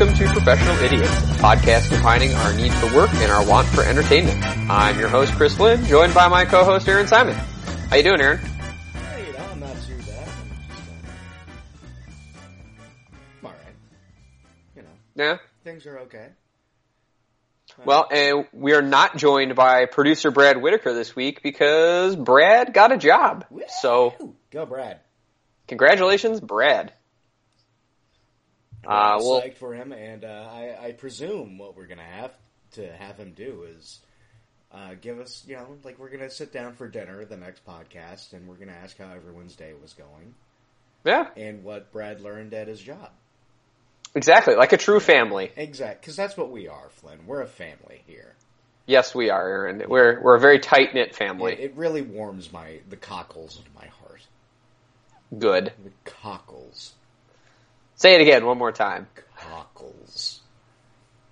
welcome to Professional Idiots, a podcast defining our need for work and our want for entertainment. I'm your host, Chris Flynn, joined by my co-host, Aaron Simon. How you doing, Aaron? Hey, you I'm not too bad. I'm alright. You know, Yeah. things are okay. Well, and we are not joined by producer Brad Whitaker this week because Brad got a job. So, Go, Brad. congratulations, Brad. Uh, well, psyched for him, and uh, I, I presume what we're gonna have to have him do is uh, give us, you know, like we're gonna sit down for dinner the next podcast, and we're gonna ask how everyone's day was going yeah, and what Brad learned at his job. exactly, like a true family. Exact, because that's what we are, Flynn. We're a family here. Yes, we are, Aaron. We're we're a very tight knit family. It, it really warms my the cockles of my heart. Good. The cockles, Say it again one more time. cockles.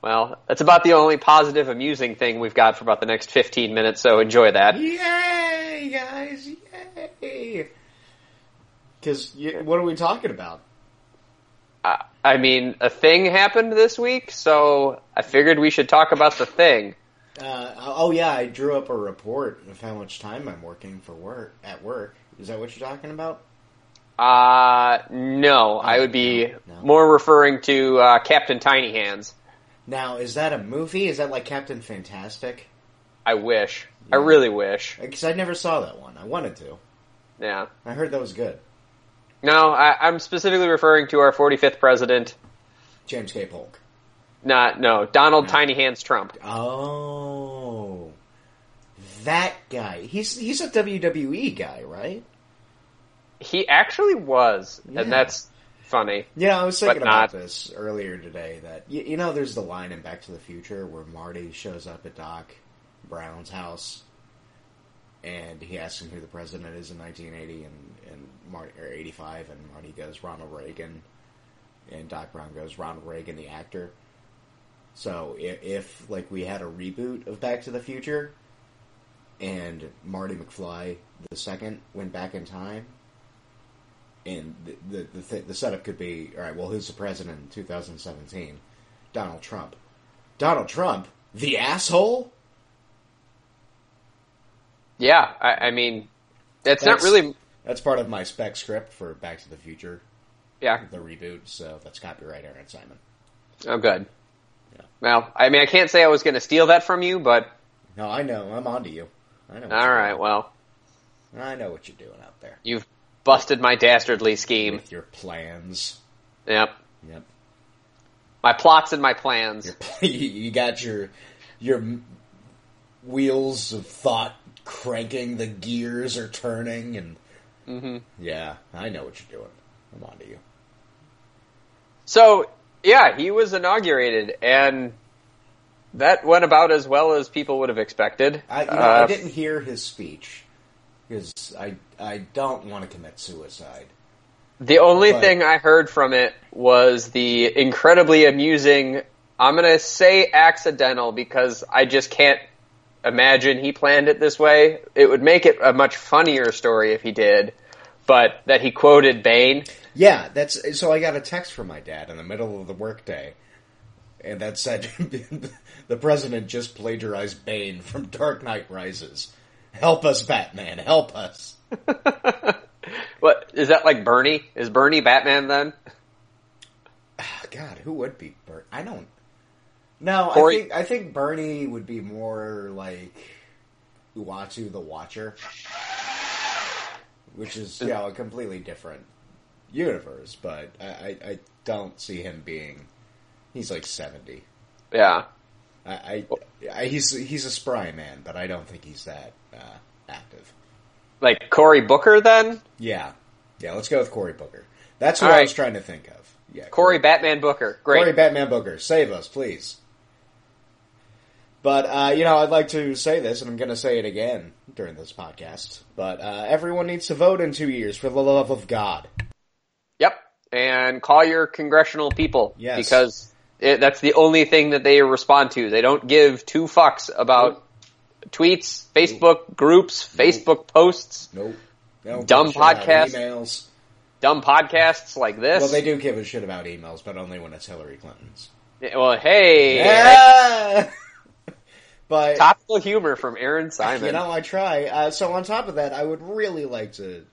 Well, that's about the only positive, amusing thing we've got for about the next 15 minutes, so enjoy that. Yay, guys! Yay! Because what are we talking about? Uh, I mean, a thing happened this week, so I figured we should talk about the thing. Uh, oh yeah, I drew up a report of how much time I'm working for work at work. Is that what you're talking about? Uh, no, I would be no, no. more referring to uh, Captain Tiny Hands. Now, is that a movie? Is that like Captain Fantastic? I wish. I really wish. Because I never saw that one. I wanted to. Yeah. I heard that was good. No, I, I'm specifically referring to our 45th president. James K. Polk. Not, no, Donald Tiny Hands Trump. Oh, that guy. He's he's a WWE guy, right? He actually was, Yeah. and that's funny. Yeah, I was thinking about not- this earlier today. That you, you know, there's the line in Back to the Future where Marty shows up at Doc Brown's house, and he asks him who the president is in 1980, and and Marty or 85, and Marty goes Ronald Reagan, and Doc Brown goes Ronald Reagan, the actor. So if, if like we had a reboot of Back to the Future, and Marty McFly the second went back in time, and the the the, th- the setup could be all right. Well, who's the president in 2017? Donald Trump. Donald Trump, the asshole. Yeah, I, I mean, not That's- really. That's part of my spec script for Back to the Future, Yeah, the reboot. So that's copyright Aaron Simon. oh, good. Yeah. Well, I mean, I can't say I was going to steal that from you, but No, I know. I'm onto you. I know. All right. doing. Well, I know what you're doing out there you've busted my dastardly scheme. with your plans. Yep, Yep. my plots and my plans. Your, you got your your wheels of thought cranking. The gears are turning, and mm-hmm. yeah, I know what you're doing. I'm onto you. So, yeah, he was inaugurated, and that went about as well as people would have expected. I, you know, Uh, I didn't hear his speech because I I don't want to commit suicide. The only But- thing I heard from it was the incredibly amusing, I'm gonna say accidental because I just can't imagine he planned it this way. It would make it a much funnier story if he did, but that he quoted Bane. Yeah, that's so. I got a text from my dad in the middle of the workday, and that said, "The president just plagiarized Bane from Dark Knight Rises. Help us, Batman! Help us!" What, is that like Bernie? Is Bernie Batman then? Ah, God, who would be Bert? I don't. No, Cory- I think I think Bernie would be more like Uatu the Watcher, which is you know a completely different universe. But I, I, I don't see him being. He's like seventy. Yeah. I, I, I he's he's a spry man, but I don't think he's that uh, active. Like Cory Booker then? Yeah, yeah. Let's go with Cory Booker. That's who All I right. was trying to think of. Yeah, Cory Batman Booker. Great. Cory Batman Booker, save us, please. But uh, you know, I'd like to say this, and I'm going to say it again during this podcast. But uh, everyone needs to vote in two years for the love of God. Yep. And call your congressional people. Yes. Because it, that's the only thing that they respond to. They don't give two fucks about tweets, Facebook groups, Facebook posts, Nope. Dumb give a shit about podcast. emails. dumb podcasts like this. Well, they do give a shit about emails, but only when it's Hillary Clinton's. Well, hey, Yeah. but topical humor from Aaron Simon. you know, I try. Uh, so on top of that, I would really like to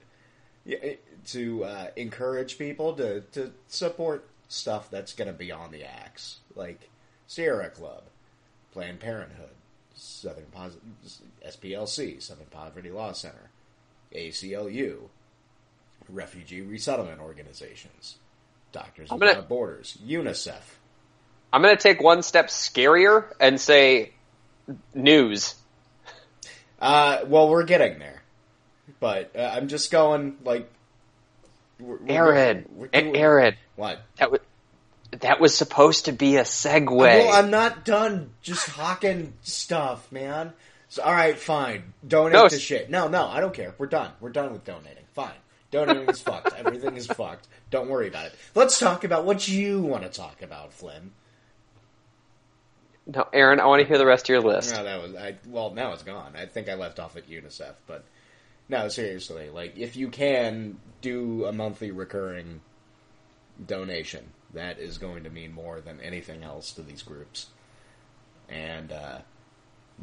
to uh, encourage people to to support stuff that's going to be on the axe, like Sierra Club, Planned Parenthood, Southern Pos- SPLC, Southern Poverty Law Center, ACLU, refugee resettlement organizations, Doctors I'm Without gonna- Borders, UNICEF. I'm going to take one step scarier and say news. Uh, well, we're getting there, but uh, I'm just going like. We're- we're- Aaron, we're Aaron, What? that was that was supposed to be a segue. Uh, well, I'm not done just hawking stuff, man. So, all right, fine. Donate No, to shit. No, no, I don't care. We're done. We're done with donating. Fine. Donating is fucked. Everything is fucked. Don't worry about it. Let's talk about what you want to talk about, Flynn. no, Aaron, I want to hear the rest of your list. No, that was I. Well, now it's gone. I think I left off at UNICEF, but no, seriously. Like, if you can do a monthly recurring donation, that is going to mean more than anything else to these groups, and uh,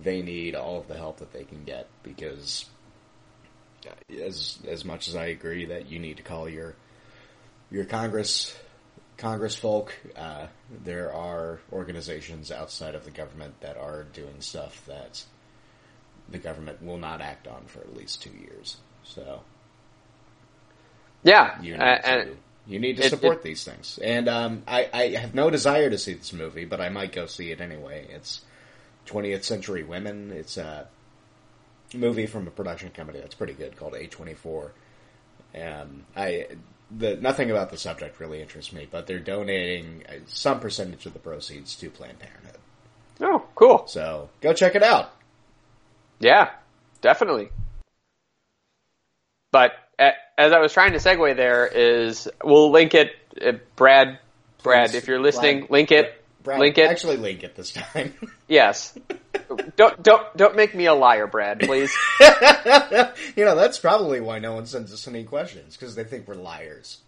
they need all of the help that they can get because, uh, as as much as I agree that you need to call your your Congress Congress folk, uh, there are organizations outside of the government that are doing stuff that the government will not act on for at least two years. So Yeah, you uh, need and to you need to it- support it- these things. And um, I, I have no desire to see this movie, but I might go see it anyway. It's 20th Century Women. It's a movie from a production company that's pretty good called A24. Um, I the nothing about the subject really interests me, but they're donating uh, some percentage of the proceeds to Planned Parenthood. oh, cool. So go check it out. Yeah, definitely. But as I was trying to segue, there is we'll link it, uh, Brad. Brad, Please, if you're listening, Brad, link it. Brad, link it. Actually, link it this time. Yes. don't don't don't make me a liar, Brad. Please. you know, that's probably why no one sends us any questions because they think we're liars.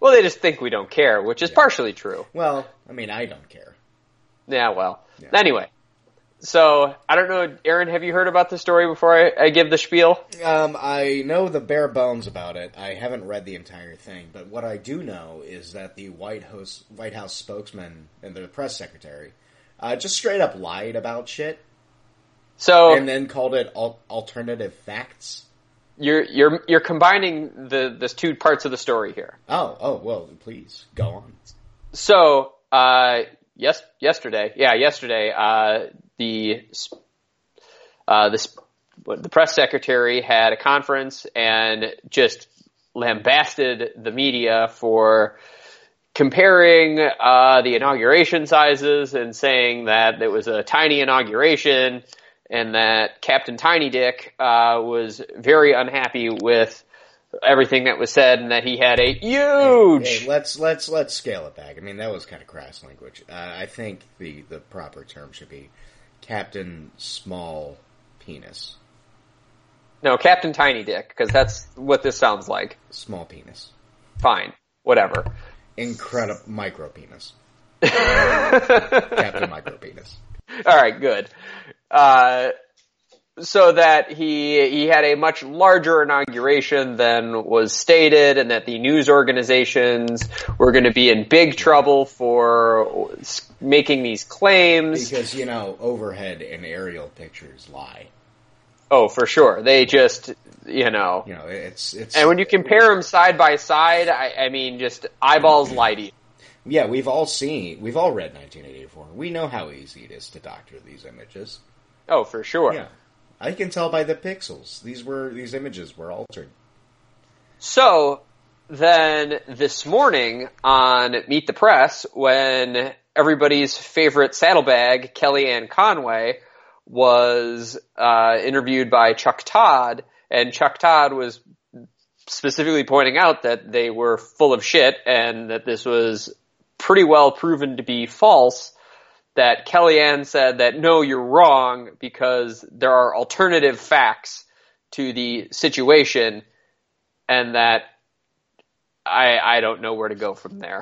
Well, they just think we don't care, which is partially true. Well, I mean, I don't care. Yeah. Well. Yeah. Anyway. So I don't know, Aaron. Have you heard about the story before I, I give the spiel? Um, I know the bare bones about it. I haven't read the entire thing, but what I do know is that the White House White House spokesman and the press secretary uh, just straight up lied about shit So and then called it al- alternative facts. you're you're you're combining the the two parts of the story here. Oh, oh, well, please go on. So, uh, yes, yesterday, yeah, yesterday, uh, the, uh, the, the press secretary had a conference and just lambasted the media for comparing, uh, the inauguration sizes and saying that it was a tiny inauguration and that Captain Tiny Dick, uh, was very unhappy with everything that was said and that he had a huge Hey, let's let's let's scale it back. I mean, that was kind of crass language. Uh, I think the the proper term should be Captain Small Penis. No, Captain Tiny Dick, because that's what this sounds like. Small penis. Fine, whatever. Incredible micro penis. Captain micro penis. All right, good. Uh, so that he he had a much larger inauguration than was stated, and that the news organizations were going to be in big trouble for making these claims. Because you know, overhead and aerial pictures lie. Oh, for sure, they just you know. You know, it's it's. And when you compare them side by side, I, I mean, just eyeballs lie to you. yeah, we've all seen, we've all read 1984. We know how easy it is to doctor these images. Oh, for sure. Yeah, I can tell by the pixels. These were these images were altered. So then this morning on Meet the Press, when everybody's favorite saddlebag, Kellyanne Conway, was uh, interviewed by Chuck Todd, and Chuck Todd was specifically pointing out that they were full of shit and that this was pretty well proven to be false. That Kellyanne said that no, you're wrong because there are alternative facts to the situation and that I I don't know where to go from there.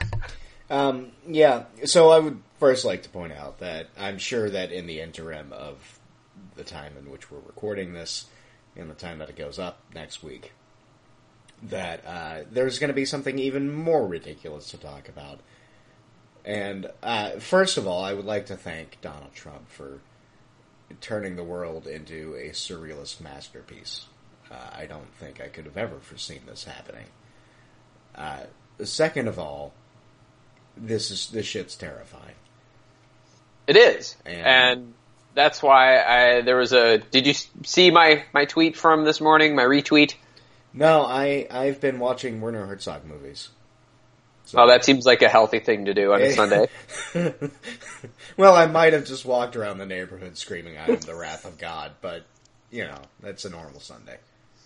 Um, yeah, so I would first like to point out that I'm sure that in the interim of the time in which we're recording this and the time that it goes up next week, that uh, there's going to be something even more ridiculous to talk about. And uh, first of all, I would like to thank Donald Trump for turning the world into a surrealist masterpiece. Uh, I don't think I could have ever foreseen this happening. Uh, second of all, this is this shit's terrifying. It is, And- and, that's why I there was a. Did you see my my tweet from this morning? My retweet. No, I I've been watching Werner Herzog movies. So- Oh, that seems like a healthy thing to do on a Sunday. well, I might have just walked around the neighborhood screaming, "I am the wrath of God," but you know that's a normal Sunday.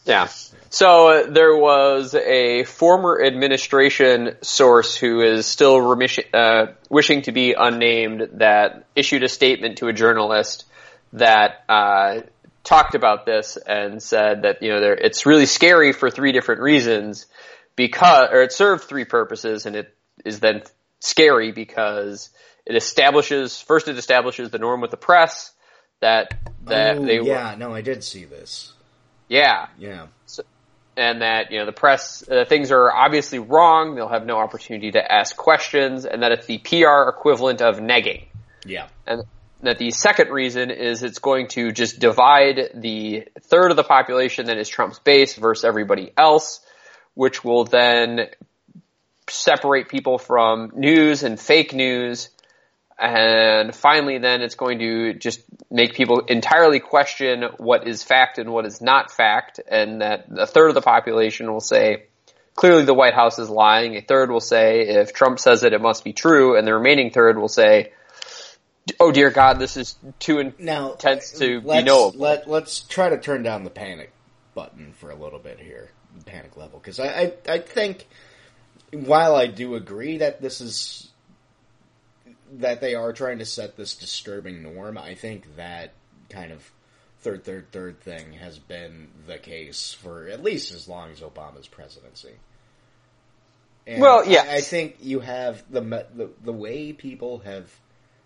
Yeah. So uh, there was a former administration source who is still remission, uh, wishing to be unnamed that issued a statement to a journalist that uh, talked about this and said that you know it's really scary for three different reasons because or it served three purposes and it is then scary because it establishes first it establishes the norm with the press that that oh, they were yeah, no, I did see this. yeah Yeah, so, and that you know the press uh, things are obviously wrong. They'll have no opportunity to ask questions, and that it's the PR equivalent of negging. yeah, And that the second reason is it's going to just divide the third of the population that is Trump's base versus everybody else, which will then separate people from news and fake news. And finally, then it's going to just make people entirely question what is fact and what is not fact. And that a third of the population will say, clearly the White House is lying. A third will say, if Trump says it, it must be true. And the remaining third will say, oh dear God, this is too Now, intense to be knowable. Let, let's try to turn down the panic button for a little bit here, panic level, because I, I, I think while I do agree that this is that they are trying to set this disturbing norm, I think that kind of third, third, third thing has been the case for at least as long as Obama's presidency. And Well, yeah, I, I think you have the, the the way people have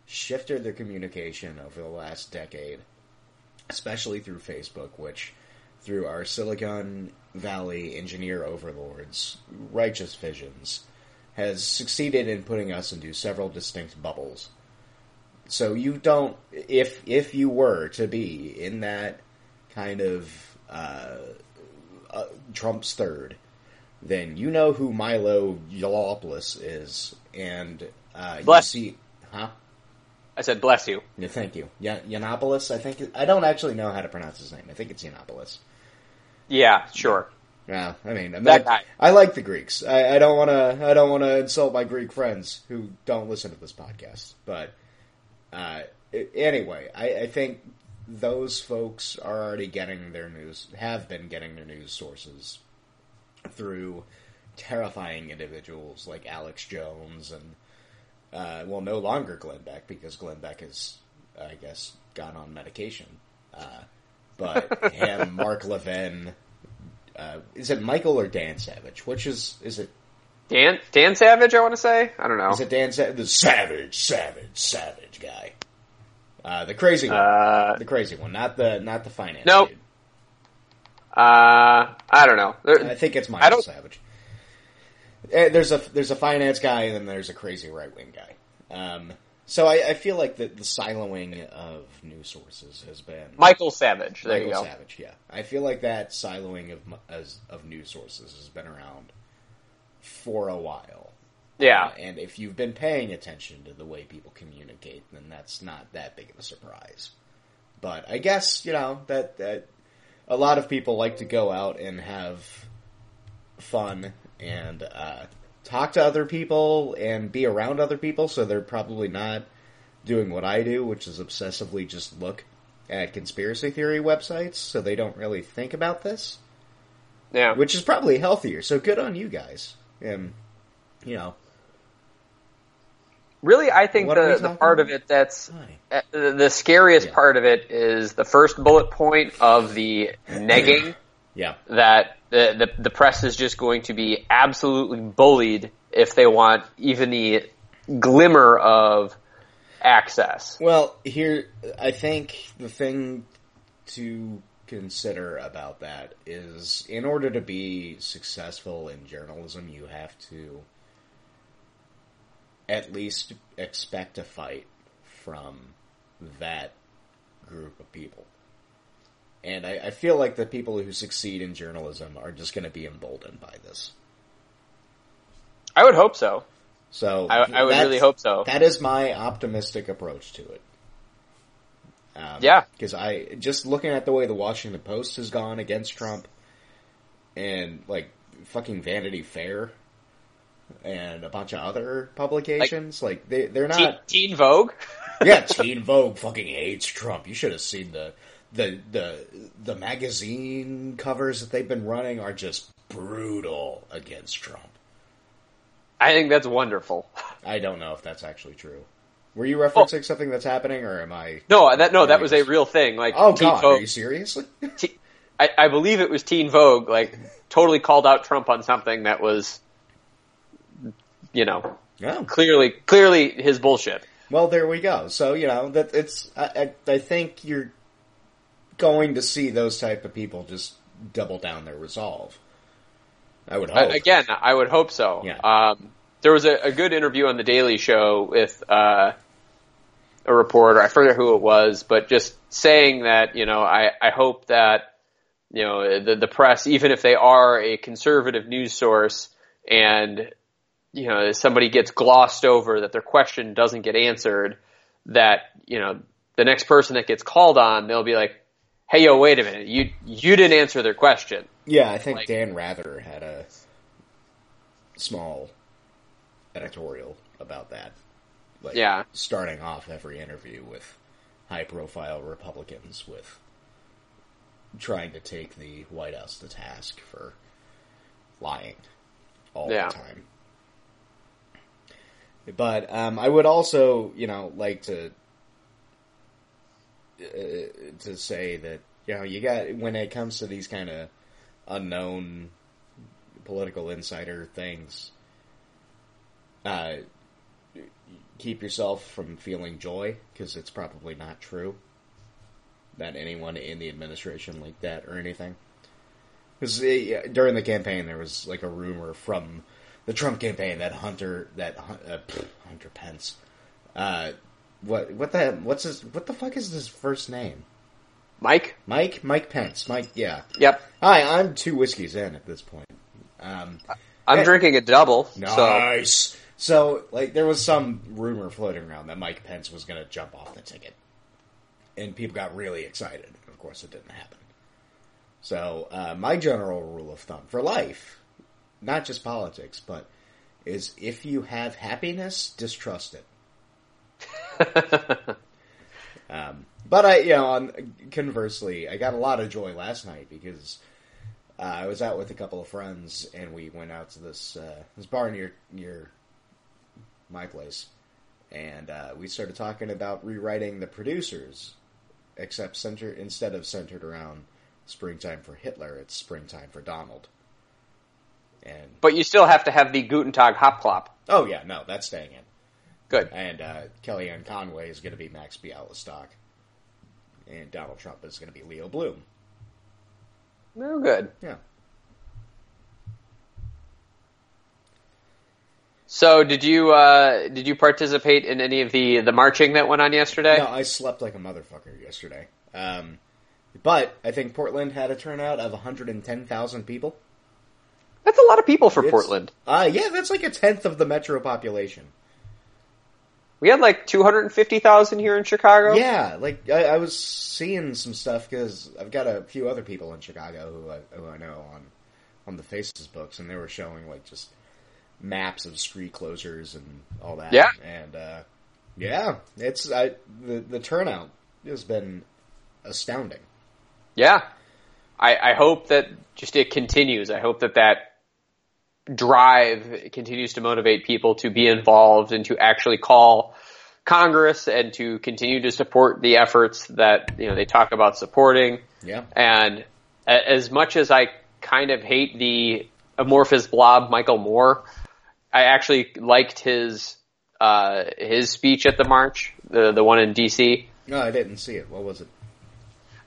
shifted their communication over the last decade, especially through Facebook, which through our Silicon Valley engineer overlords' righteous visions, has succeeded in putting us into several distinct bubbles. So you don't, if if you were to be in that kind of uh, uh, Trump's third, then you know who Milo Yiannopoulos is, and uh, you see, huh? I said, bless you. Yeah, thank you. Yeah, Yiannopoulos. I think I don't actually know how to pronounce his name. I think it's Yiannopoulos. Yeah, sure. Yeah, I mean, I, mean, That guy. I like the Greeks. I, I don't want to. I don't want to insult my Greek friends who don't listen to this podcast. But uh, anyway, I, I think those folks are already getting their news. Have been getting their news sources through terrifying individuals like Alex Jones and uh, well, no longer Glenn Beck because Glenn Beck has, I guess, gone on medication. Uh, but him, Mark Levin, uh, is it Michael or Dan Savage? Which is is it? Dan Dan Savage, I want to say. I don't know. Is it Dan Savage? The Savage, Savage, Savage guy. Uh, the crazy one, Uh, the crazy one, not the not the finance. Nope. dude. uh, I don't know. There- I think it's Michael Savage. Eh, There's a there's a finance guy and then there's a crazy right wing guy. Um, so I, I feel like the, the siloing of news sources has been Michael Savage. There you Michael go. Savage. Yeah, I feel like that siloing of as of news sources has been around for a while. Yeah. Uh, and if you've been paying attention to the way people communicate, then that's not that big of a surprise. But I guess you know that that a lot of people like to go out and have fun and uh, talk to other people and be around other people, so they're probably not doing what I do, which is obsessively just look at conspiracy theory websites, so they don't really think about this, Yeah. which is probably healthier. So good on you guys. And you know, Really, I think What are we the, the part of it that's uh, the the scariest Yeah. part of it is the first bullet point of the negging yeah, that the, the the press is just going to be absolutely bullied if they want even the glimmer of access. Well, here I think the thing to consider about that is in order to be successful in journalism, you have to at least expect a fight from that group of people. And I, I feel like the people who succeed in journalism are just going to be emboldened by this. I would hope so. So I, I would really hope so. That is my optimistic approach to it. Um, Yeah. because I just looking at the way the Washington Post has gone against Trump, and like fucking Vanity Fair, and a bunch of other publications, like, they they're Teen, not. Teen Vogue. yeah, Teen Vogue fucking hates Trump. You should have seen the the the the magazine covers that they've been running are just brutal against Trump. I think that's wonderful. I don't know if that's actually true. Were you referencing oh. something that's happening, or am I? No, that no, that was a real thing. Like Oh Teen God, are you seriously? I, I believe it was Teen Vogue, like totally called out Trump on something that was, you know, no. clearly clearly his bullshit. Well, there we go. So you know that it's. I, I I think you're going to see those type of people just double down their resolve. I would I- hope. again, I would hope so. Yeah. Um, there was a, a good interview on the Daily Show with uh, a reporter. I forget who it was, but just saying that you know, I, I hope that you know the the press, even if they are a conservative news source, and you know somebody gets glossed over, that their question doesn't get answered, that you know the next person that gets called on, they'll be like, "Hey, yo, wait a minute, you you didn't answer their question." yeah, I think like- Dan Rather had a small editorial about that. Like, Yeah. starting off every interview with high-profile Republicans with trying to take the White House to task for lying all Yeah. the time. But um, I would also, you know, like to uh, to say that you know you got when it comes to these kind of unknown political insider things, uh, keep yourself from feeling joy because it's probably not true that anyone in the administration like that or anything. Because during the campaign, there was like a rumor from the Trump campaign that Hunter that uh, Hunter Pence, uh, what what the what's his what the fuck is his first name? Mike. Mike Mike Pence. Mike, yeah. Yep. Hi, I'm two whiskeys in at this point. Um, I'm Hey. drinking a double. So nice. So, like, there was some rumor floating around that Mike Pence was going to jump off the ticket, and people got really excited. Of course, it didn't happen. So, uh, my general rule of thumb for life, not just politics, but is if you have happiness, distrust it. Um, but I, you know, on, conversely, I got a lot of joy last night because uh, I was out with a couple of friends and we went out to this uh, this bar near near my place, and uh, we started talking about rewriting the producers, except center instead of centered around springtime for Hitler, it's springtime for Donald. And but you still have to have the Guten Tag Hop-Clop. oh yeah, no, that's staying in. Good. And uh, Kellyanne Conway is going to be Max Bialystock, and Donald Trump is going to be Leo Bloom. No good. Yeah. So did you uh, did you participate in any of the the marching that went on yesterday? No, I slept like a motherfucker yesterday. Um, but I think Portland had a turnout of 110,000 people. That's a lot of people for It's- Portland. Uh, yeah, that's like a tenth of the metro population. We had like two hundred and fifty thousand here in Chicago. Yeah, like I, I was seeing some stuff because I've got a few other people in Chicago who I, who I know on on the Faces books, and they were showing like just maps of street closures and all that. Yeah. and uh, yeah, it's I, the the turnout has been astounding. Yeah. I, I hope that just it continues. I hope that that drive continues to motivate people to be involved and to actually call Congress and to continue to support the efforts that you know they talk about supporting. Yeah, And as much as I kind of hate the amorphous blob Michael Moore, I actually liked his uh, his speech at the march, the the one in D.C. No, I didn't see it. What was it?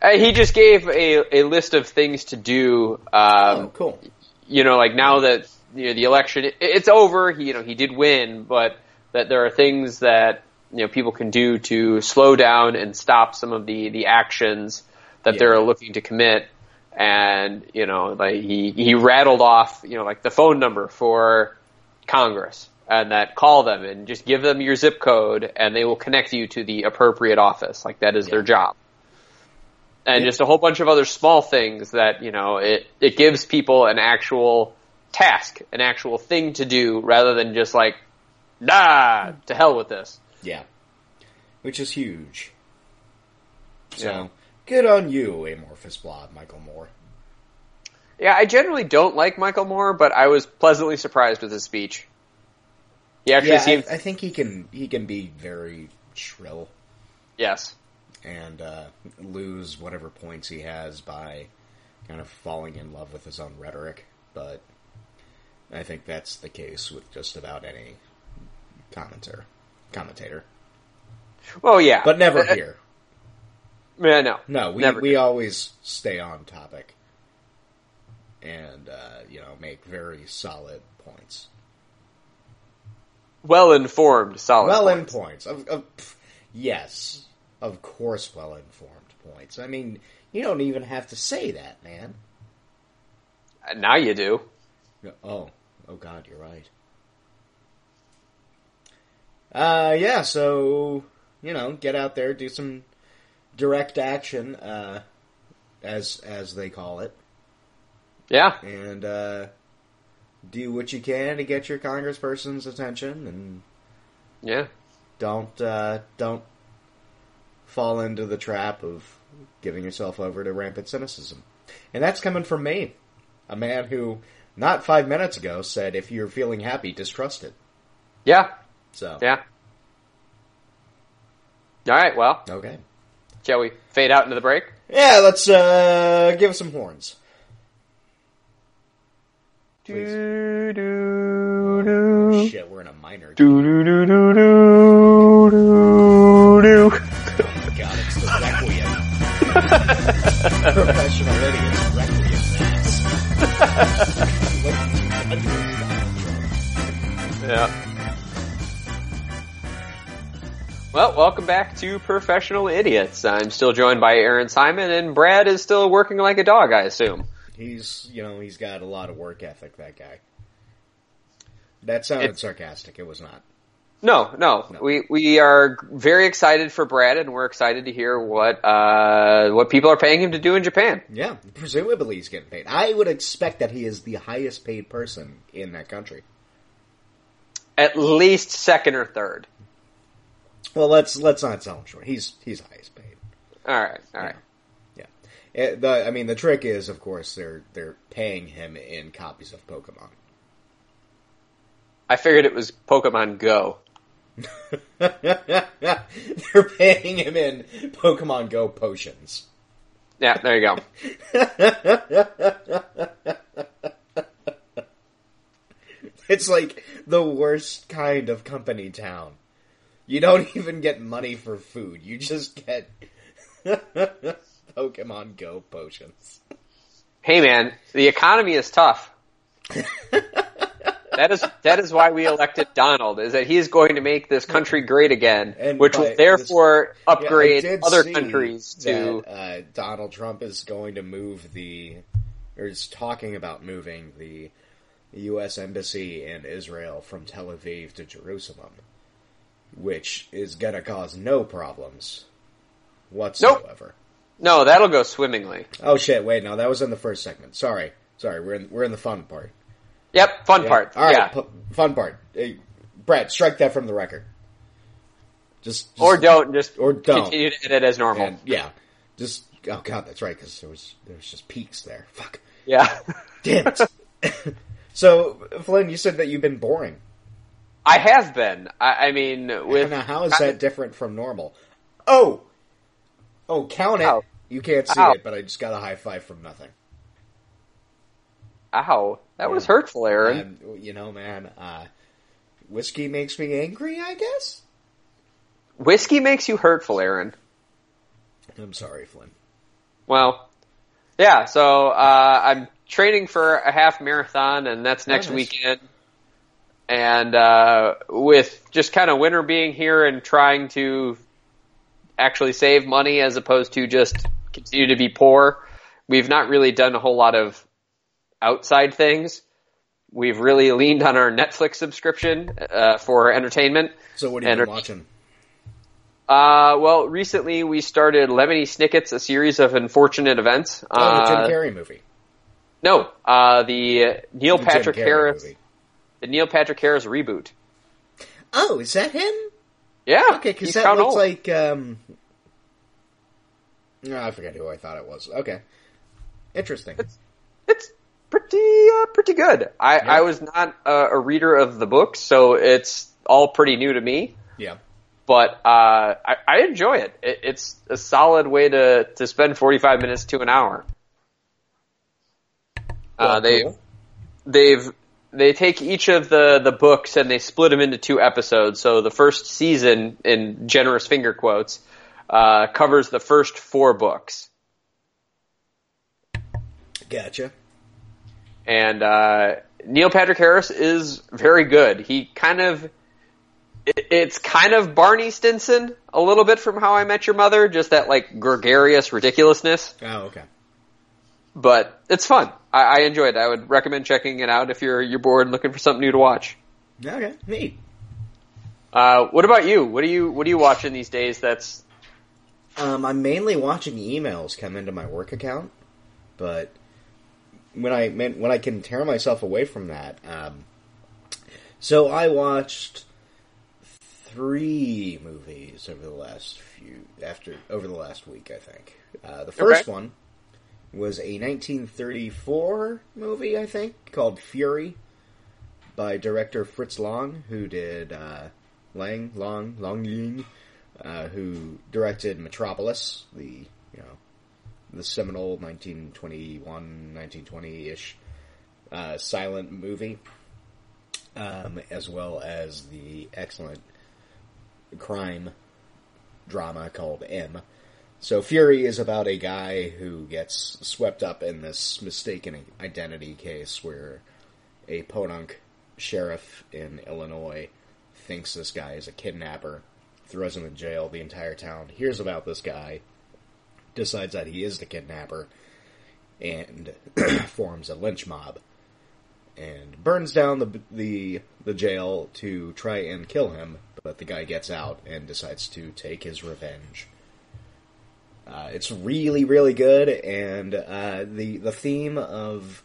Uh, he just gave a, a list of things to do. Um, oh, cool. You know, like now that you know the election, it, it's over. He, you know, he did win, but that there are things that you know people can do to slow down and stop some of the the actions that Yeah. they're looking to commit. And you know, like he he rattled off, you know, like the phone number for Congress, and that call them and just give them your zip code, and they will connect you to the appropriate office. Like that is their job and Yeah. just a whole bunch of other small things that you know it it gives people an actual task, an actual thing to do, rather than just like, nah, to hell with this. Yeah. Which is huge. So, Yeah. good on you, Amorphous Blob, Michael Moore. Yeah, I generally don't like Michael Moore, but I was pleasantly surprised with his speech. He actually Yeah, seemed I, I think he can he can be very shrill yes, and uh, lose whatever points he has by kind of falling in love with his own rhetoric, but I think that's the case with just about any commentator. Commentator, well, yeah, but never Uh, here. Yeah, no, No, we never. we always stay on topic, and uh, you know make very solid points. well informed, solid. well in points. points. Of, of, yes, of course, well informed points. I mean, you don't even have to say that, man. Now you do. Oh, oh God, you're right. Uh, yeah. So you know, get out there, do some direct action, uh, as as they call it, Yeah, and uh, do what you can to get your congressperson's attention, and yeah. don't uh, don't fall into the trap of giving yourself over to rampant cynicism. And that's coming from me, a man who not five minutes ago said, "If you're feeling happy, distrust it." Yeah, So yeah. All right, well, okay, shall we fade out into the break? yeah, let's uh, give us some horns. Please. Do, do, do. Shit, we're in a minor. Do, do, do, do, do, do, Yeah. Well, welcome back to Professional Idiots. I'm still joined by Aaron Simon, and Brad is still working like a dog, I assume. He's, you know, he's got a lot of work ethic, that guy. That sounded It- sarcastic. It was not. No, no, No. we we are very excited for Brad, and we're excited to hear what uh, what people are paying him to do in Japan. Yeah, presumably he's getting paid. I would expect that he is the highest paid person in that country. At least second or third. Well, let's let's not sell him short. He's he's highest paid. All right, all right. Yeah. Eh, the I mean, the trick is, of course, they're they're paying him in copies of Pokemon. I figured it was Pokemon Go. they're paying him in Pokemon Go potions. Yeah, there you go. It's like the worst kind of company town. You don't even get money for food. You just get Pokemon Go potions. Hey man, the economy is tough. that is that is why we elected Donald. Is that he is going to make this country great again, And which will therefore Yeah, I upgrade did other countries to. that, uh, Donald Trump is going to move the, or is talking about moving the U.S. embassy in Israel from Tel Aviv to Jerusalem, which is going to cause no problems whatsoever. No, that'll go swimmingly. Oh shit! Wait, no, that was in the first segment. Sorry, sorry. We're in we're in the fun part. Yep, fun Yeah. part. All right, yeah, pu- fun part. Hey, Brett, strike that from the record. Just, just or don't just or don't. continue to edit as normal. And yeah, just oh god, that's right because there was there was just peaks there. Fuck, Yeah, damn it. so Flynn, you said that you've been boring. I have been. I, I mean, with now, how is that different from normal? Oh, oh, count it. Ow. You can't see Ow. it, but I just got a high five from nothing. ow, that was hurtful, Aaron. You know, man, uh, whiskey makes me angry. I guess. Whiskey makes you hurtful, Aaron. I'm sorry, Flynn. Well, yeah. So uh, I'm training for a half marathon, and that's next nice. weekend. And uh, with just kind of winter being here and trying to actually save money as opposed to just continue to be poor, we've not really done a whole lot of outside things. We've really leaned on our Netflix subscription uh, for entertainment. So what have you watching? Uh, well, recently we started Lemony Snicket's A Series of Unfortunate Events. Oh, the Uh, Jim Carrey movie. No, uh, the Neil The Patrick Harris, movie. the Neil Patrick Harris reboot. Oh, is that him? Yeah, Okay, because that looks old. like. um no, I forget who I thought it was. Okay, interesting. it's pretty uh, pretty good. I Yeah. I was not a, a reader of the books, so it's all pretty new to me. Yeah, But uh, I, I enjoy it. it. It's a solid way to to spend forty five minutes to an hour. Uh, they they've they take each of the the books and they split them into two episodes. So the first season, in generous finger quotes, uh, covers the first four books, gotcha. and uh, Neil Patrick Harris is very good. He kind of it, it's kind of Barney Stinson a little bit from How I Met Your Mother, just that like gregarious ridiculousness. Oh, okay. But it's fun. I, I enjoy it. I would recommend checking it out if you're you're bored and looking for something new to watch. Okay, neat. Uh, what about you? What are you What are you watching these days? That's Um, I'm mainly watching emails come into my work account, but when I when I can tear myself away from that, um, so I watched three movies over the last few after over the last week. I think uh, the first Okay. one was a 1934 movie, I think, called Fury, by director Fritz Lang, who did uh, Lang Long Long Ying uh, who directed Metropolis, the you know the seminal 1921 1920 ish uh, silent movie, um, as well as the excellent crime drama called M. So Fury is about a guy who gets swept up in this mistaken identity case where a podunk sheriff in Illinois thinks this guy is a kidnapper, throws him in jail. The entire town hears about this guy, decides that he is the kidnapper, and forms a lynch mob, and burns down the the the jail to try and kill him. But the guy gets out and decides to take his revenge. Uh, it's really, really good, and uh, the the theme of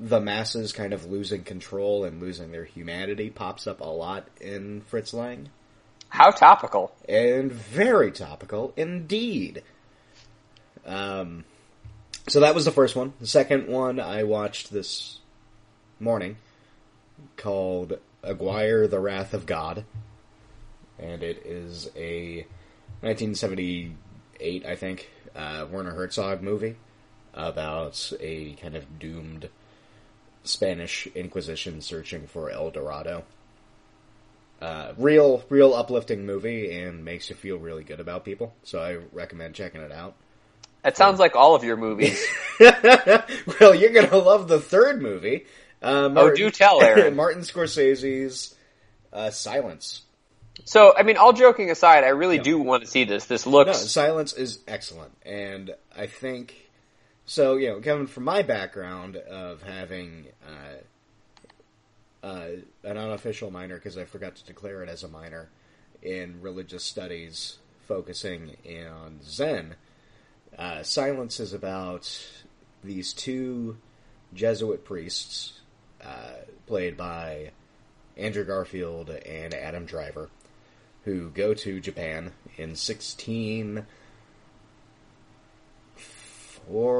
the masses kind of losing control and losing their humanity pops up a lot in Fritz Lang, how topical. and very topical indeed. Um, so that was the first one. The second one I watched this morning, called Aguirre: The Wrath of God, and it is a 1978, I think, uh, Werner Herzog movie about a kind of doomed Spanish Inquisition searching for El Dorado. Uh, real, real uplifting movie and makes you feel really good about people. So I recommend checking it out. That sounds like all of your movies. well, you're gonna love the third movie. Uh, Oh, do tell, Aaron. Martin Scorsese's uh, Silence. So, I mean, all joking aside, I really Yeah. do want to see this. This No, looks Silence is excellent, and I think so. You know, Kevin, from my background of having uh, uh, an unofficial minor because I forgot to declare it as a minor in religious studies, focusing on Zen. Uh, Silence is about these two Jesuit priests, uh, played by Andrew Garfield and Adam Driver, who go to Japan in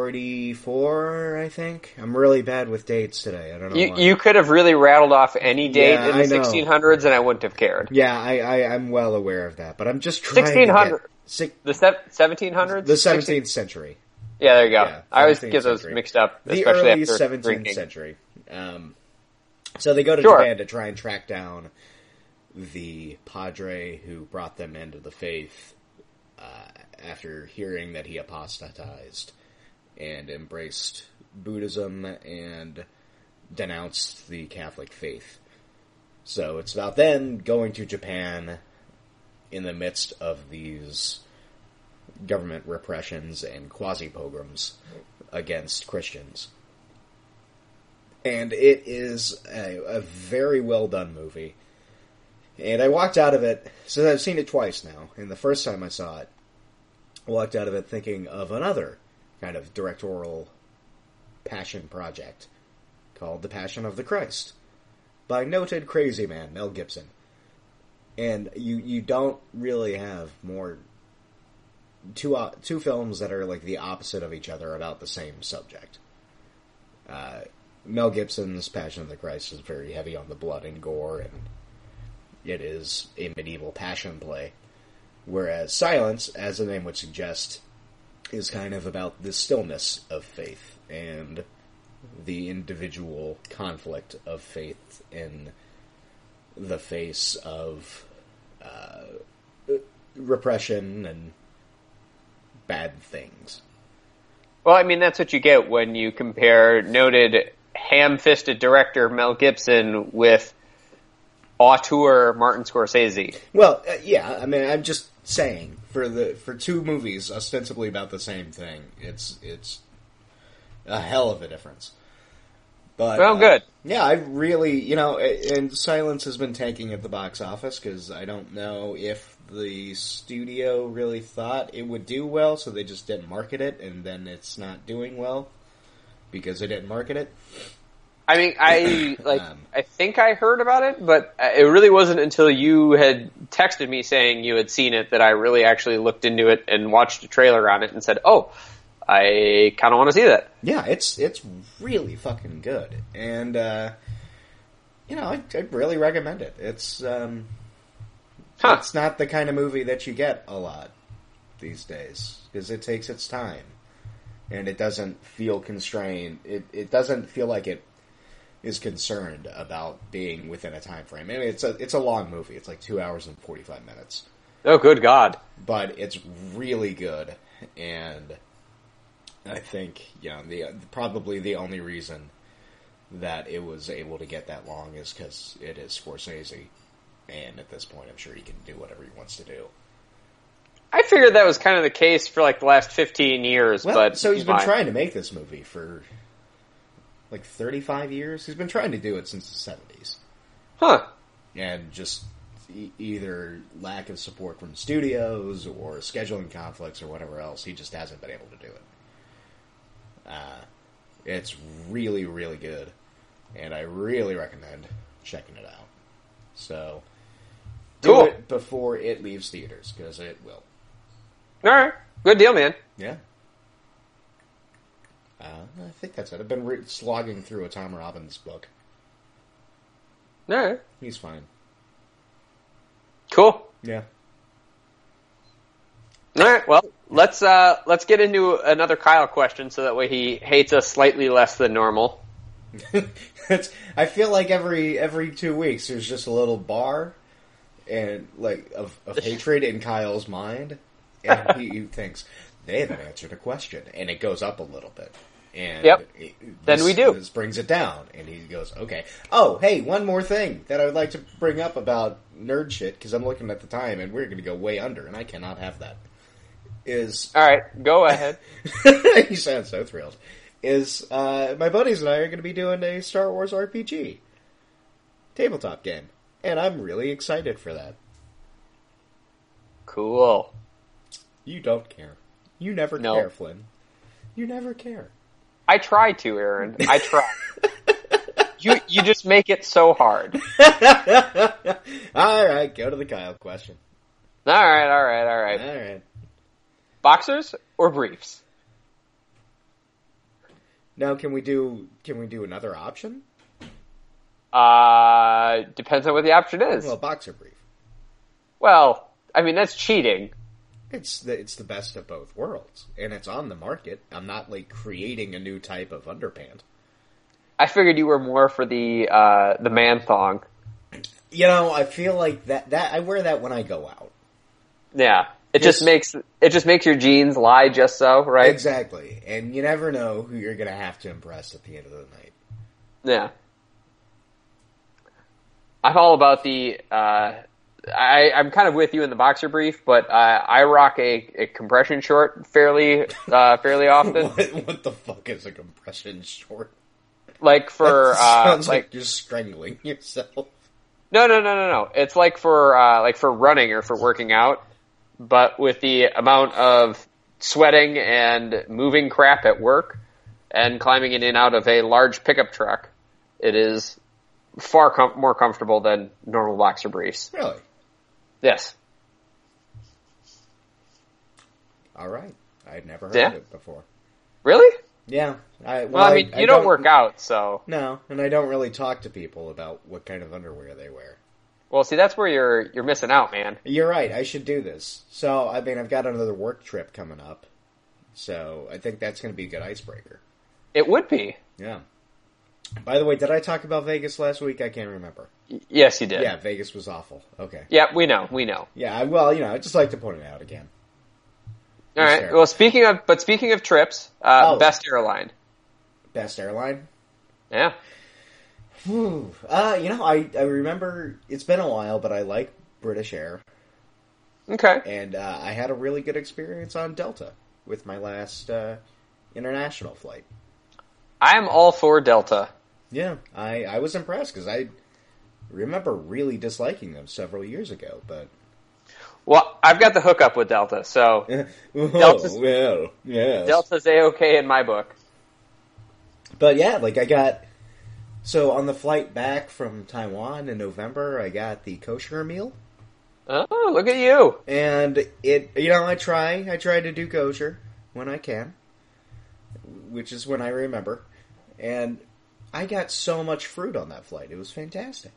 1644, I think. I'm really bad with dates today. I don't know you. why. You could have really rattled off any date Yeah, in the know. 1600s, and I wouldn't have cared. yeah, I, I, I'm well aware of that, but I'm just trying 1600. to get... Six, The se- 1700s, the 16 17th century. Yeah, there you go. Yeah, I always get those century. mixed up, the especially early after 17th drinking. century. Um, So they go to Sure. Japan to try and track down the padre who brought them into the faith uh, after hearing that he apostatized and embraced Buddhism and denounced the Catholic faith. So it's about them going to Japan in the midst of these government repressions and quasi pogroms against Christians. And it is a, a very well done movie. And I walked out of it, so I've seen it twice now, and the first time I saw it, I walked out of it thinking of another kind of directorial passion project called The Passion of the Christ by noted crazy man Mel Gibson. And you you don't really have more two uh, two films that are like the opposite of each other about the same subject. Uh, Mel Gibson's Passion of the Christ is very heavy on the blood and gore, and it is a medieval passion play. Whereas Silence, as the name would suggest, is kind of about the stillness of faith and the individual conflict of faith in the face of uh, repression and bad things. Well, I mean, that's what you get when you compare noted ham-fisted director Mel Gibson with auteur Martin Scorsese. Well, uh, yeah, I mean, I'm just saying for the for two movies ostensibly about the same thing, it's it's a hell of a difference. But Well, uh, good. Yeah, I really, you know, and Silence has been tanking at the box office because I don't know if the studio really thought it would do well, so they just didn't market it, and then it's not doing well because they didn't market it. I mean, I like. Um, I think I heard about it, but it really wasn't until you had texted me saying you had seen it that I really actually looked into it and watched a trailer on it and said, "Oh, I kind of want to see that." Yeah, it's it's really fucking good, and uh, you know, I, I really recommend it. It's um, Huh. it's not the kind of movie that you get a lot these days because it takes its time, and it doesn't feel constrained. It it doesn't feel like it is concerned about being within a time frame. I mean, it's a it's a long movie. It's like two hours and forty five minutes, Oh, good God! but it's really good, and I think you know the probably the only reason that it was able to get that long is because it is Scorsese, and at this point, I'm sure he can do whatever he wants to do. I figured that was kind of the case for like the last fifteen years, Well, but so he's been fine. trying to make this movie for like 35 years. He's been trying to do it since the 70s, huh? and just e- either lack of support from studios or scheduling conflicts or whatever else, he just hasn't been able to do it. Uh, it's really, really good, and I really recommend checking it out. So, do Cool. it before it leaves theaters because it will. All right, good deal, man. Yeah. Uh, I think that's it. I've been re- slogging through a Tom Robbins book. All right, He's fine. cool. Yeah. All right, well, let's uh, let's get into another Kyle question, so that way he hates us slightly less than normal. it's, I feel like every every two weeks there's just a little bar and like of, of hatred in Kyle's mind, and he, he thinks they haven't answered a question, and it goes up a little bit. And Yep. it- Then we do. This brings it down, and he goes, "Okay. Oh, hey, one more thing that I would like to bring up about nerd shit because I'm looking at the time, and we're going to go way under, and I cannot have that." Is All right, go ahead. you sound so thrilled. Is uh, my buddies and I are going to be doing a Star Wars RPG tabletop game, and I'm really excited for that. cool. You don't care. You never No. care, Flynn. You never care. I try to, Aaron. I try. you you just make it so hard. all right, go to the Kyle question. All right, all right, all right. All right. Boxers or briefs? Now, can we do can we do another option? Uh, depends on what the option is. Well, boxer brief. Well, I mean that's cheating. It's the it's the best of both worlds, and it's on the market. I'm not like creating a new type of underpant. I figured you were more for the uh, the man thong. You know, I feel like that that I wear that when I go out. Yeah, it Yes. just makes it just makes your jeans lie just so, right? Exactly, and you never know who you're going to have to impress at the end of the night. Yeah. I'm all about the. Uh, I, I'm kind of with you in the boxer brief, but uh, I rock a, a compression short fairly uh, fairly often. what, what the fuck is a compression short? like for uh, sounds like like you're strangling yourself. no no no no no. It's like for uh, like for running or for working out, but with the amount of sweating and moving crap at work and climbing in and out of a large pickup truck, it is far com- more comfortable than normal boxer briefs. Really? Yes. All right. I'd never heard Yeah. it before. Really? Yeah. I, well, Well, I mean, you don't, work out, so No, and I don't really talk to people about what kind of underwear they wear. well, see, that's where you're you're missing out, man. You're right. I should do this. So, I mean, I've got another work trip coming up. So, I think that's going to be a good icebreaker. It would be. Yeah. By the way, did I talk about Vegas last week? I can't remember. Yes, you did. Yeah, Vegas was awful. Okay. Yeah, we know, we know. Yeah, well, you know, I just like to point it out again. All right. Well, speaking of, but speaking of trips, uh, Oh. best airline. Best airline? Yeah. Whew. Uh, you know, I, I remember it's been a while, but I like British Air, Okay. and uh, I had a really good experience on Delta with my last uh, international flight. I am all for Delta. Yeah, I, I was impressed because I remember really disliking them several years ago, but Well, I've got the hookup with Delta, so oh, Delta's- oh, well, yes. Delta's a okay in my book. But yeah, like I got so on the flight back from Taiwan in November, I got the kosher meal, Oh, look at you. and it you know I try I try to do kosher when I can, which is when I remember, and I got so much fruit on that flight. It was fantastic.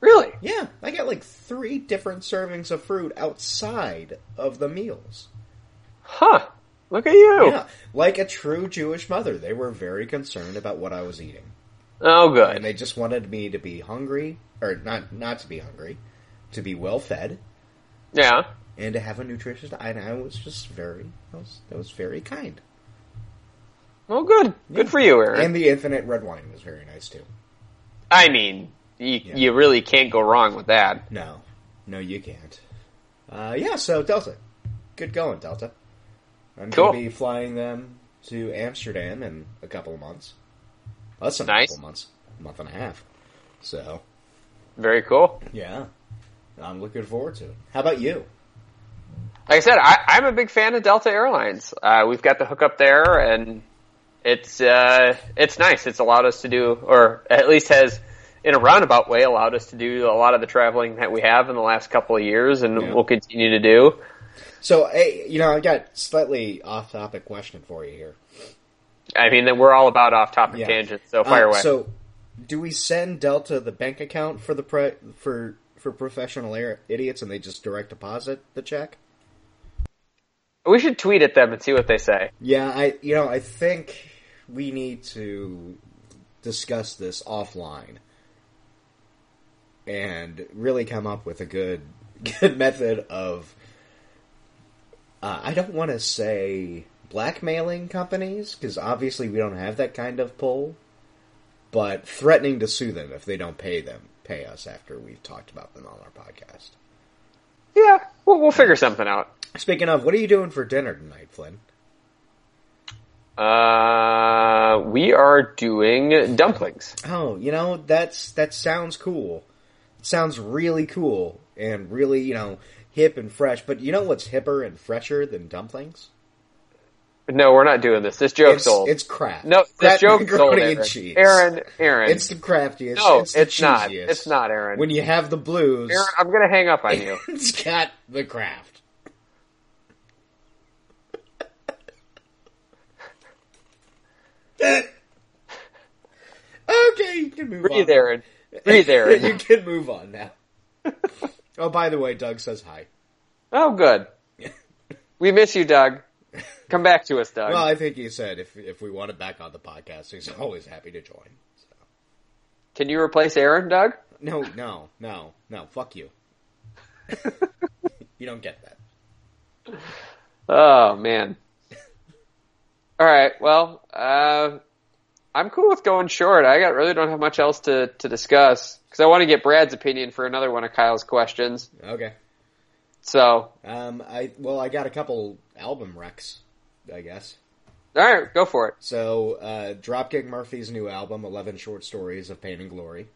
Really? Yeah, I got like three different servings of fruit outside of the meals. Huh. Look at you. Yeah, like a true Jewish mother, they were very concerned about what I was eating. Oh, good. and they just wanted me to be hungry or not not to be hungry to be well fed Yeah. and to have a nutritious diet and i was just very that was, that was very kind Well, good. Good for you, Aaron. and the infinite red wine was very nice too I mean, you, Yeah. you really can't go wrong with that. no no you can't uh, yeah so delta good going delta i'm Cool. gonna be flying them to amsterdam in a couple of months less than a Nice. couple of months a month and a half so Very cool. yeah i'm looking forward to it how about you Like I said, I, I'm a big fan of Delta Airlines. Uh, we've got the hookup there, and it's uh, it's nice. It's allowed us to do, or at least has, in a roundabout way, allowed us to do a lot of the traveling that we have in the last couple of years, and Yeah. will continue to do. So, hey, you know, I've got slightly off-topic question for you here. I mean, we're all about off-topic Yeah. tangents, so fire Uh, away. So, do we send Delta the bank account for the pre- for for professional air idiots, and they just direct deposit the check? we should tweet at them and see what they say. Yeah, I you know I think we need to discuss this offline and really come up with a good good method of. Uh, I don't want to say blackmailing companies because obviously we don't have that kind of pull, but threatening to sue them if they don't pay them pay us after we've talked about them on our podcast. Yeah, we'll, we'll figure something out. Speaking of, what are you doing for dinner tonight, Flynn? Uh, we are doing dumplings. Oh, you know, that's that sounds cool. It sounds really cool and really, you know, hip and fresh. But you know what's hipper and fresher than dumplings? No, we're not doing this. This joke's it's, old. It's crap. no, this Crap joke's old. Aaron. Aaron, Aaron. It's the craftiest. no, it's, it's not. It's not, Aaron. When you have the blues, Aaron, I'm gonna hang up on you. it's got the craft. Okay, you can move Breathe, on. Aaron. Breathe, Aaron. you can move on now. oh, by the way, Doug says hi. Oh, good. We miss you, Doug. Come back to us, Doug. Well, I think he said if if we want it back on the podcast, he's always happy to join. So. Can you replace Aaron, Doug? No, no, no, no. Fuck you. you don't get that. Oh man. All right. Well, uh, I'm cool with going short. I got really don't have much else to to discuss because I want to get Brad's opinion for another one of Kyle's questions. Okay. So, Um, I well, I got a couple album wrecks, I guess. all right, go for it. So, uh, Dropkick Murphy's new album, Eleven Short Stories of Pain and Glory.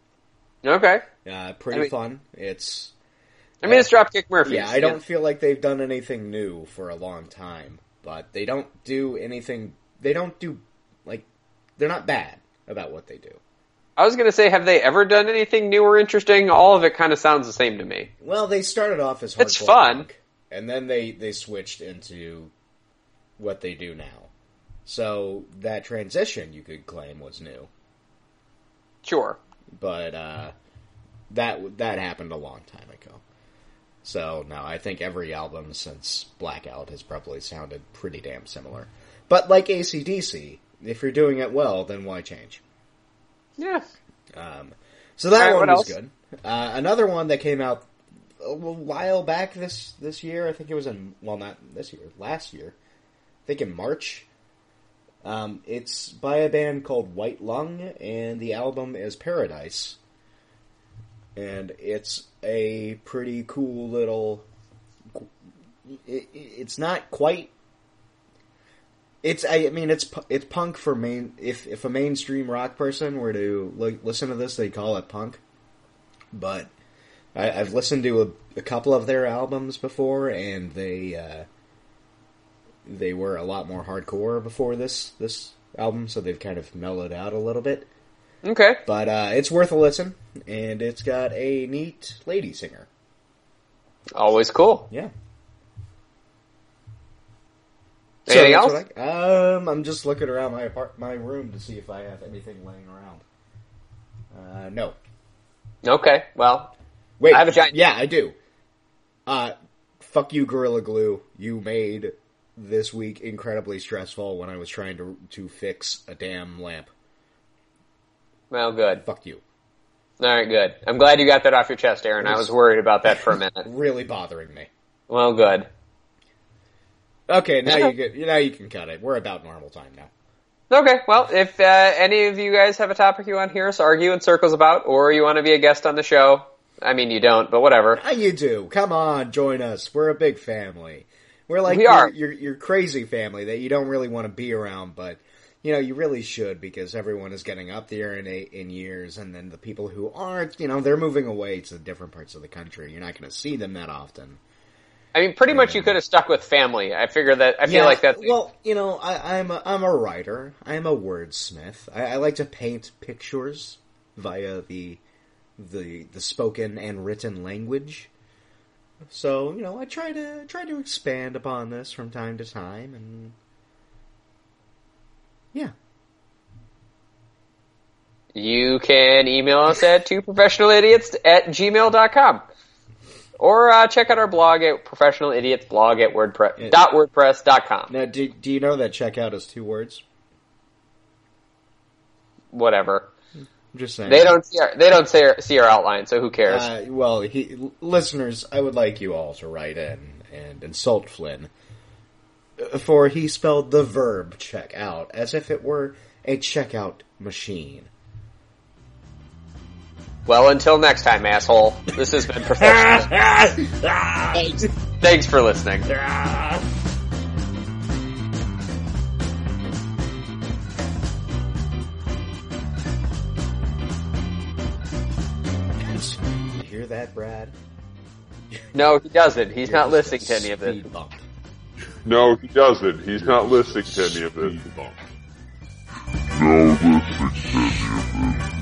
Okay. Uh, pretty I mean- fun. It's I mean, it's Dropkick Murphys. yeah. I don't feel like they've done anything new for a long time, but they don't do anything. They don't do like they're not bad about what they do. I was gonna say, have they ever done anything new or interesting? All of it kind of sounds the same to me. Well, they started off as It's fun. punk, and then they they switched into what they do now. So that transition, you could claim, was new, Sure. but uh, that that happened a long time ago. So no, I think every album since Blackout has probably sounded pretty damn similar. But like ACDC, if you're doing it well, then why change? Yeah. Um, so that Alright, one was else? good. Uh, another one that came out a while back this this year. I think it was in well, not this year, last year. I think in March. Um, it's by a band called White Lung, and the album is Paradise. And it's a pretty cool little. It, it's not quite it's I mean it's it's punk for main if if a mainstream rock person were to like listen to this they'd call it punk, but I, I've listened to a, a couple of their albums before and they uh, they were a lot more hardcore before this this album so they've kind of mellowed out a little bit Okay. but uh, it's worth a listen and it's got a neat lady singer Always cool. yeah Anything that's else? I- um, I'm just looking around my apart- my room to see if I have anything laying around. Uh, no. Okay. Well, Wait. I have a giant- Yeah, I do. Uh, fuck you, Gorilla Glue. You made this week incredibly stressful when I was trying to to fix a damn lamp. Well, good. Fuck you. All right, good. I'm glad you got that off your chest, Aaron. I was worried about that for a minute. Really bothering me. Well, good. Okay, now you get now you can cut it. We're about normal time now. Okay, well, if uh, any of you guys have a topic you want to hear us argue in circles about, or you want to be a guest on the show, I mean, you don't, but whatever. How you do? Come on, join us. We're a big family. We're like We your, are. your your crazy family that you don't really want to be around, but you know you really should because everyone is getting up there in in years, and then the people who aren't, you know, they're moving away to different parts of the country. You're not going to see them that often. I mean, pretty much you uh, could have stuck with family. I figure that, I feel like that's, well, you know, I, I'm a, I'm a writer. I'm a wordsmith. I, I like to paint pictures via the the the spoken and written language. So you know, I try to try to expand upon this from time to time, and yeah, you can email us at two professionalidiots at gmail.com. Or uh, check out our blog at professionalidiotsblog at wordpress, dot wordpress dot com. now do do you know that checkout is two words? Whatever. I'm just saying. They don't see our, they don't see our, see our outline, so who cares? Uh, well, he, listeners, I would like you all to write in and insult Flynn. For he spelled the verb check out as if it were a checkout machine. well, until next time, asshole. This has been professional. Thanks. Thanks for listening. you hear that, Brad? No, he doesn't. He's You're not listening to any of this. bump. No, he doesn't. He's not listening to any of this. No listening to any of this.